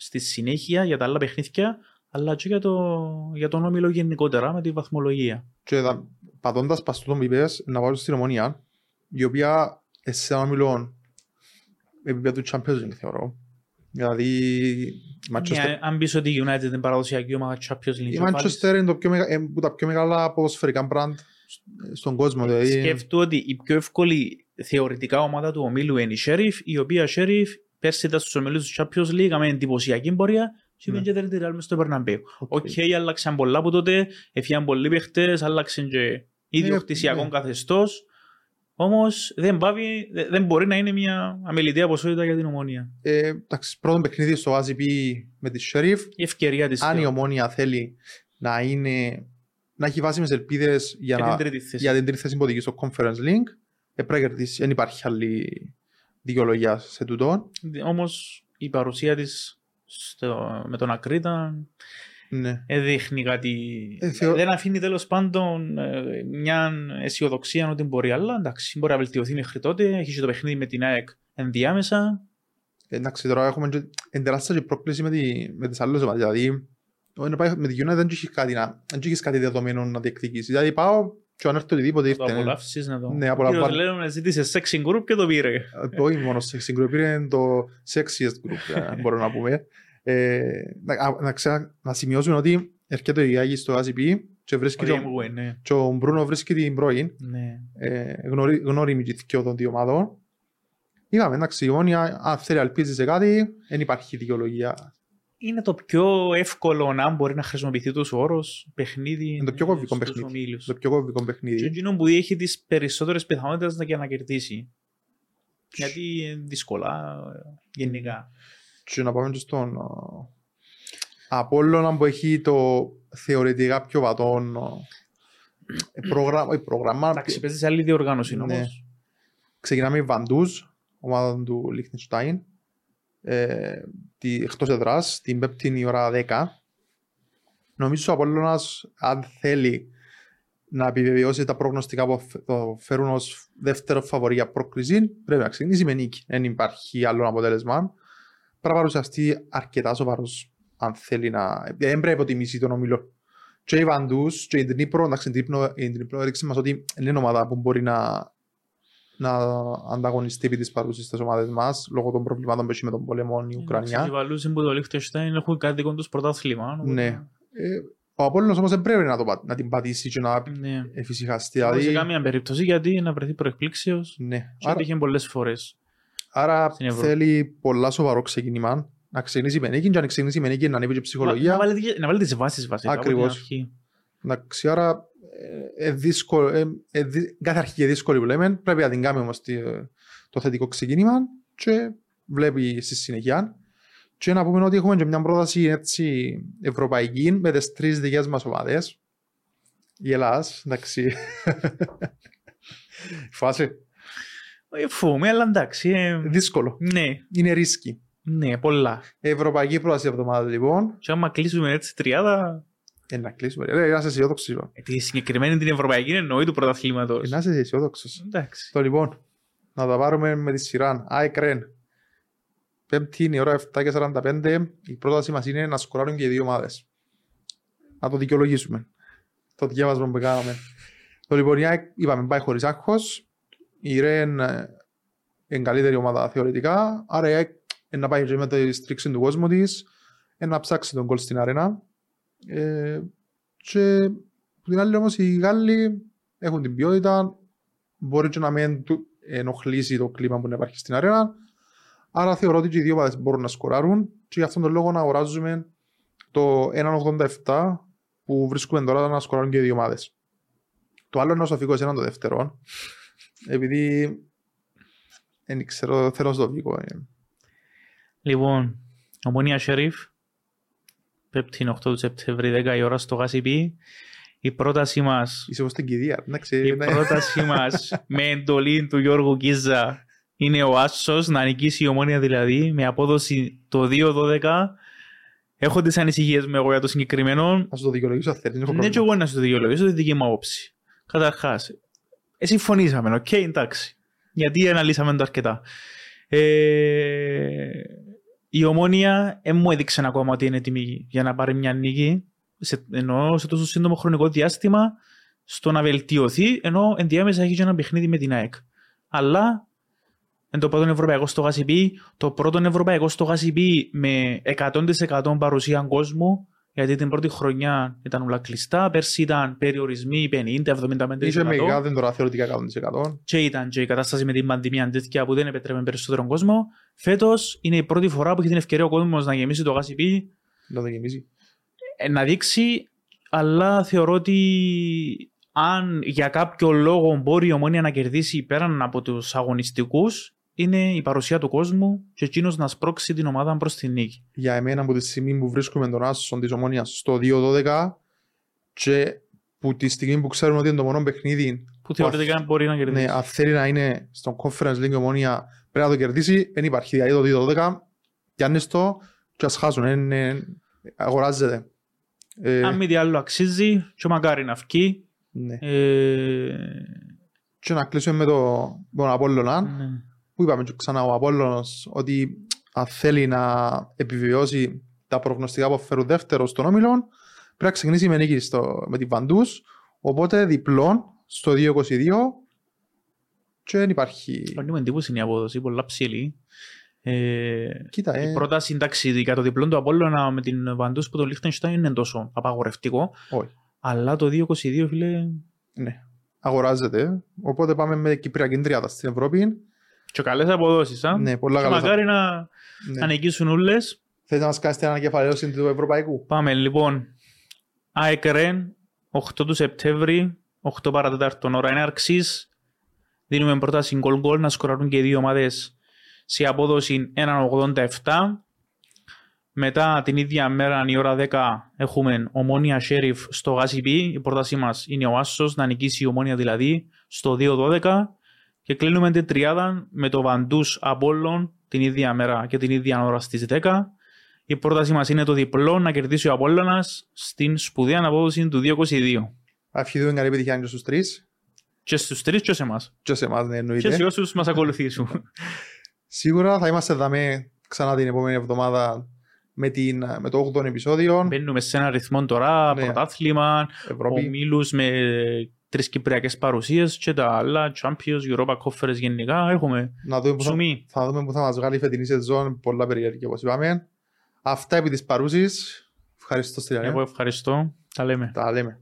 στη συνέχεια για τα άλλα παιχνίδια, αλλά και για, το, για τον όμιλο γενικότερα με τη βαθμολογία. Και πατώντας πας τούτο που να βάλω στην ομονία, η οποία σε ένα μιλό επίπεδο του Champions League θεωρώ. Δηλαδή, Manchester... αν πεις ότι η United είναι παραδοσιακή ομάδα Champions League. Η Manchester είναι το πιο μεγα... τα πιο μεγάλα ποδοσφαιρικά μπραντ στον κόσμο. Δηλαδή... Σκέφτω ότι η πιο εύκολη θεωρητικά ομάδα του ομίλου είναι η Sheriff, η οποία Sheriff πέρσι ήταν στους ομίλους του Champions League με εντυπωσιακή πορεία και πήγαινε και τρίτη μες στο Μπερναμπέου. Οκ, άλλαξαν πολλά από τότε, έφυγαν πολλοί παίχτες, άλλαξαν και ιδιοκτησιακό ναι. καθεστώς. Όμως δεν, δεν μπορεί να είναι μια αμελητέα ποσότητα για την Ομόνοια. Ε, εντάξει, πρώτο παιχνίδι στο ΓΣΠ με τη Sheriff. Η ευκαιρία της. Αν η Ομόνοια θέλει να, είναι, να έχει βάσιμες ελπίδες για, για, για την τρίτη θέση που οδηγεί στο Conference League, ε, πρέπει να κερδίσει. Δεν υπάρχει άλλη δικαιολογία σε τούτο. Όμως η παρουσία της με τον Ακρίτα ναι. δείχνει κάτι. Ε, θεω... Δεν αφήνει τέλος πάντων ε, μια αισιοδοξία ότι μπορεί, αλλά εντάξει, μπορεί να βελτιωθεί μέχρι τότε. Έχει το παιχνίδι με την ΑΕΚ ενδιάμεσα. Εντάξει, τώρα έχουμε τεράστια και πρόκληση με, τη, με τις άλλες ομάδες. Δηλαδή, με τη United δεν έχει κάτι, να, δεν έχεις κάτι δεδομένο να διεκδικήσεις. Δηλαδή πάω και αν έρθει οτιδήποτε ήρθε. Το απολαύσεις να το... Ναι, απολαύσεις. Κύριος Λέων ζήτησε sexing group και το πήρε. Ε, όχι μόνο sexing group, πήρε το sexiest group, μπορώ να πούμε. Ε, να, να, ξα, να σημειώσουμε ότι έρχεται η Άγη στο ACP και, βρίσκει το, ναι. και ο Μπρούνο βρίσκει την πρώην. Ναι. Ε, γνωρί, γνωρίμη και των δύο ομάδων. Είπαμε, εντάξει, η Ομόνια, αν θέλει να ελπίζει σε κάτι, δεν υπάρχει δικαιολογία. Είναι το πιο εύκολο να μπορεί να χρησιμοποιηθεί τόσος όρος παιχνίδι. Είναι το πιο κομβικό παιχνίδι. Το πιο κομβικό παιχνίδι. Και εκείνο που έχει τις περισσότερες πιθανότητες για να κερδίσει. Γιατί δύσκολα γενικά. Και να πάμε και στον Απόλλωνα που έχει το θεωρητικά πιο βατόν πρόγραμμα. πρόγραμμα Εντάξει, παίζει σε άλλη διοργάνωση ναι. όμως. Ξεκινάμε η Βαντούζ, ομάδα του Λίχνεστάιν. Ε, εκτός εδράς, την πέπτη η ώρα 10. Νομίζω ο Απόλλωνας, αν θέλει να επιβεβαιώσει τα προγνωστικά που το φέρουν ως δεύτερο φαβορή για πρόκριση, πρέπει να ξεκινήσει με νίκη. Δεν υπάρχει άλλο αποτέλεσμα πρέπει να παρουσιαστεί αρκετά σοβαρός αν θέλει να... Δεν πρέπει να υποτιμήσει τον ομιλό. Και οι Βαντούς και η Ντνίπρο, εντάξει, η Ντνίπρο- η Ντνίπρο έδειξε μας ότι δεν είναι ομάδα που μπορεί να, να ανταγωνιστεί επί της παρούσης στις ομάδες μας, λόγω των προβλημάτων που έχει με τον πόλεμο η Οι Ουκρανία. Βαλούζοι που το Λίχτενστάιν έχουν κάτι δικό τους πρωτάθλημα. οπότε- Ναι. Ε, ο Απόλλωνας όμως δεν πρέπει να, το, πα- να την πατήσει και να Ναι. εφησυχαστεί. Δηλαδή... Σε Δηλαδή, καμία περίπτωση γιατί να βρεθεί προεκπλήξεως ναι. και Άρα, έτυχε πολλές φορές. άρα στην Ευρώπη. θέλει πολλά σοβαρό ξεκίνημα. Να ξεκινήσει με νίκη και αν ξεκινήσει με νίκη να ανέβει και Να ψυχολογία. βάλει, να βάλει τις βάσεις βασικά. από την Ακριβώς. αρχή. Εντάξει, άρα ε, ε, δύσκολο, ε, ε, δυ- κάθε αρχή είναι δύσκολη που λέμε. Πρέπει να την κάνουμε όμως τη- το θετικό ξεκίνημα και βλέπει στη συνεχεία. Και να πούμε ότι έχουμε και μια πρόταση έτσι, ευρωπαϊκή με τις τρεις δικές μας ομάδες. Η Ελλάς, εντάξει. Φάση. Ε, Φοβούμαι, αλλά εντάξει. ε, Δύσκολο. Ναι, Είναι ρίσκι. ναι, πολλά. Ευρωπαϊκή πρόταση εβδομάδα λοιπόν. Και άμα κλείσουμε έτσι τριάδα, Ε, να κλείσουμε. Ε, να είσαι αισιόδοξος. είπα. ε, τη συγκεκριμένη την Ευρωπαϊκή εννοεί του πρωταθλήματος. Ε, να είσαι αισιόδοξος. Εντάξει. Το λοιπόν, να τα πάρουμε με τη σειρά. ΑΕΚ Ρεν. Πέμπτη είναι η ώρα 7 και 45. Η πρόταση μας είναι να σκοράρουν και οι δύο ομάδες. Να το δικαιολογήσουμε. Το διάβασμα που κάναμε. Το λοιπόν, η ΑΕΚ είπαμε πάει χωρίς άγχος. Η Ρεν ε, είναι καλύτερη ομάδα θεωρητικά. Άρα η ΑΕΚ είναι να πάει και με τη στρίξη του κόσμου της. Είναι να ψάξει τον κόλ στην αρένα. Ε, και που την άλλη όμως οι Γάλλοι έχουν την ποιότητα μπορεί και να μην του ενοχλήσει το κλίμα που υπάρχει στην αρένα. Άρα θεωρώ ότι και οι δύο ομάδες μπορούν να σκοράρουν και γι' αυτόν τον λόγο να αγοράζουμε το 1.87 που βρίσκουμε τώρα να σκοράρουν και οι δύο ομάδες. Το άλλο είναι ο Σοφικός έναν το δεύτερο. Επειδή δεν ξέρω, θέλω στο Βίκο. ε. Λοιπόν, ομονία Σερίφ, πέπτην 8 του Σεπτεμβρίου, 10 η ώρα στο Γασιπί. Η πρόταση μας, Είσαι όπως την κηδεία. Εντάξει, η ναι. πρόταση μας με εντολή του Γιώργου Κίζα είναι ο Άσος να νικήσει η Ομόνοια δηλαδή με απόδοση το 2-12. Έχω τις ανησυχίες μου εγώ για το συγκεκριμένο. Να σου το δικαιολογήσω αν θέλεις. δεν έχω Ναι, και πρόβλημα. εγώ να σου το δικαιολογήσω τη δική μου άποψη. Καταρχάς, ε, συμφωνήσαμε, οκ, εντάξει. Γιατί αναλύσαμε το αρκετά. Ε, η Ομόνοια δεν μου έδειξε ακόμα ότι είναι έτοιμη για να πάρει μια νίκη. Σε, ενώ σε τόσο σύντομο χρονικό διάστημα στο να βελτιωθεί, ενώ ενδιάμεσα έχει και ένα παιχνίδι με την ΑΕΚ. Αλλά εν το πρώτο ευρωπαϊκό στο Γασιπί, το πρώτο ευρωπαϊκό στο Γασιπί με 100% παρουσία κόσμου, γιατί την πρώτη χρονιά ήταν όλα κλειστά, πέρσι ήταν περιορισμοί 50-75%. Είσαι με γάδεν τώρα θεωρητικά 100%. Και ήταν και η κατάσταση με την πανδημία τέτοια που δεν επέτρεπε περισσότερο κόσμο. Φέτος είναι η πρώτη φορά που έχει την ευκαιρία ο κόσμος να γεμίσει το Γασιπί, Να το γεμίσει. ε, να δείξει, αλλά θεωρώ ότι αν για κάποιο λόγο μπορεί η ομόνια να κερδίσει πέραν από τους αγωνιστικούς, είναι η παρουσία του κόσμου και εκείνος να σπρώξει την ομάδα προς την νίκη. για εμένα από τη στιγμή που βρίσκουμε τον Άσον της Ομόνιας στο 2-12 και που τη στιγμή που ξέρουμε ότι είναι το μόνο παιχνίδι Που θεωρητικά μπορεί να κερδίσει. ναι, αν θέλει να είναι στον Conference League η Ομόνια πρέπει να το κερδίσει, δεν υπάρχει. Δηλαδή το 2-12 πιάνεις το και ας χάσουν, εν, εν, αγοράζεται. Ε, Αν μη τι άλλο αξίζει, και μακάρι να βγει. ναι. Ε, Και να κλείσουμε με το, τον Απόλλωνα ναι. Που είπαμε και ξανά ο Απόλλωνος ότι αν θέλει να επιβιώσει τα προγνωστικά που φέρουν δεύτερο στον όμιλο πρέπει να ξεκινήσει με νίκη στο, με την Παντούς οπότε διπλών στο 2-22 και δεν υπάρχει Κάνει μου εντύπωση είναι η απόδοση, πολλά ψηλή. Ε, κοίτα η ε, πρόταση εντάξει, για το διπλό του Απόλλωνα με την Βαντούς που το Liechtenstein είναι τόσο απαγορευτικό. όχι Αλλά το 2-22 φίλε ναι. αγοράζεται οπότε πάμε με Κυπριακή τριάδα στην Ευρώπη και καλές αποδόσεις. Α; ναι, πολλά και καλά μακάρι να, ναι. να νικήσουν όλες. Θέλεις να μας κάνεις την ανακεφαλαίωση του Ευρωπαϊκού; Πάμε λοιπόν. ΑΕΚ Ρεν, 8 του Σεπτέμβρη, 8 παρατέταρτον ώρα έναρξης. Δίνουμε πρόταση γκολ γκολ να σκοράρουν και οι δύο ομάδες σε απόδοση 1,87. Μετά την ίδια μέρα, η ώρα 10, έχουμε ομόνια Sheriff στο Γάσιπι. Η πρότασή μας είναι ο Άσος, να νικήσει η ομόνια δηλαδή, στο 2-12. Και κλείνουμε την τριάδα με το Βαντούς Απόλλων την ίδια μέρα και την ίδια ώρα στις 10. Η πρόταση μας είναι το διπλό να κερδίσει ο Απόλλωνας στην σπουδαία απόδοση του 2-22. Ευχηθούμε καλή επιτυχία και στους τρεις Και στους τρεις και σε εμάς. και σε εμάς ναι, Και εννοείται σε όσους μας ακολουθήσουν. Σίγουρα θα είμαστε δαμέ ξανά την επόμενη εβδομάδα με, την, με το 8ο επεισόδιο. Μπαίνουμε σε ένα ρυθμό τώρα, Ναι. πρωτάθλημα, Ευρώπη. ομίλους με τρεις κυπριακές παρουσίες και τα άλλα, Champions, Europa Conference γενικά, έχουμε Να δούμε που θα, ψωμί. θα δούμε που θα μας βγάλει η φετινή σεζόν. Πολλά περίεργη όπως είπαμε. Αυτά επί της παρούσης. Ευχαριστώ Στυλιανέ. Εγώ ευχαριστώ. Τα λέμε. Τα λέμε.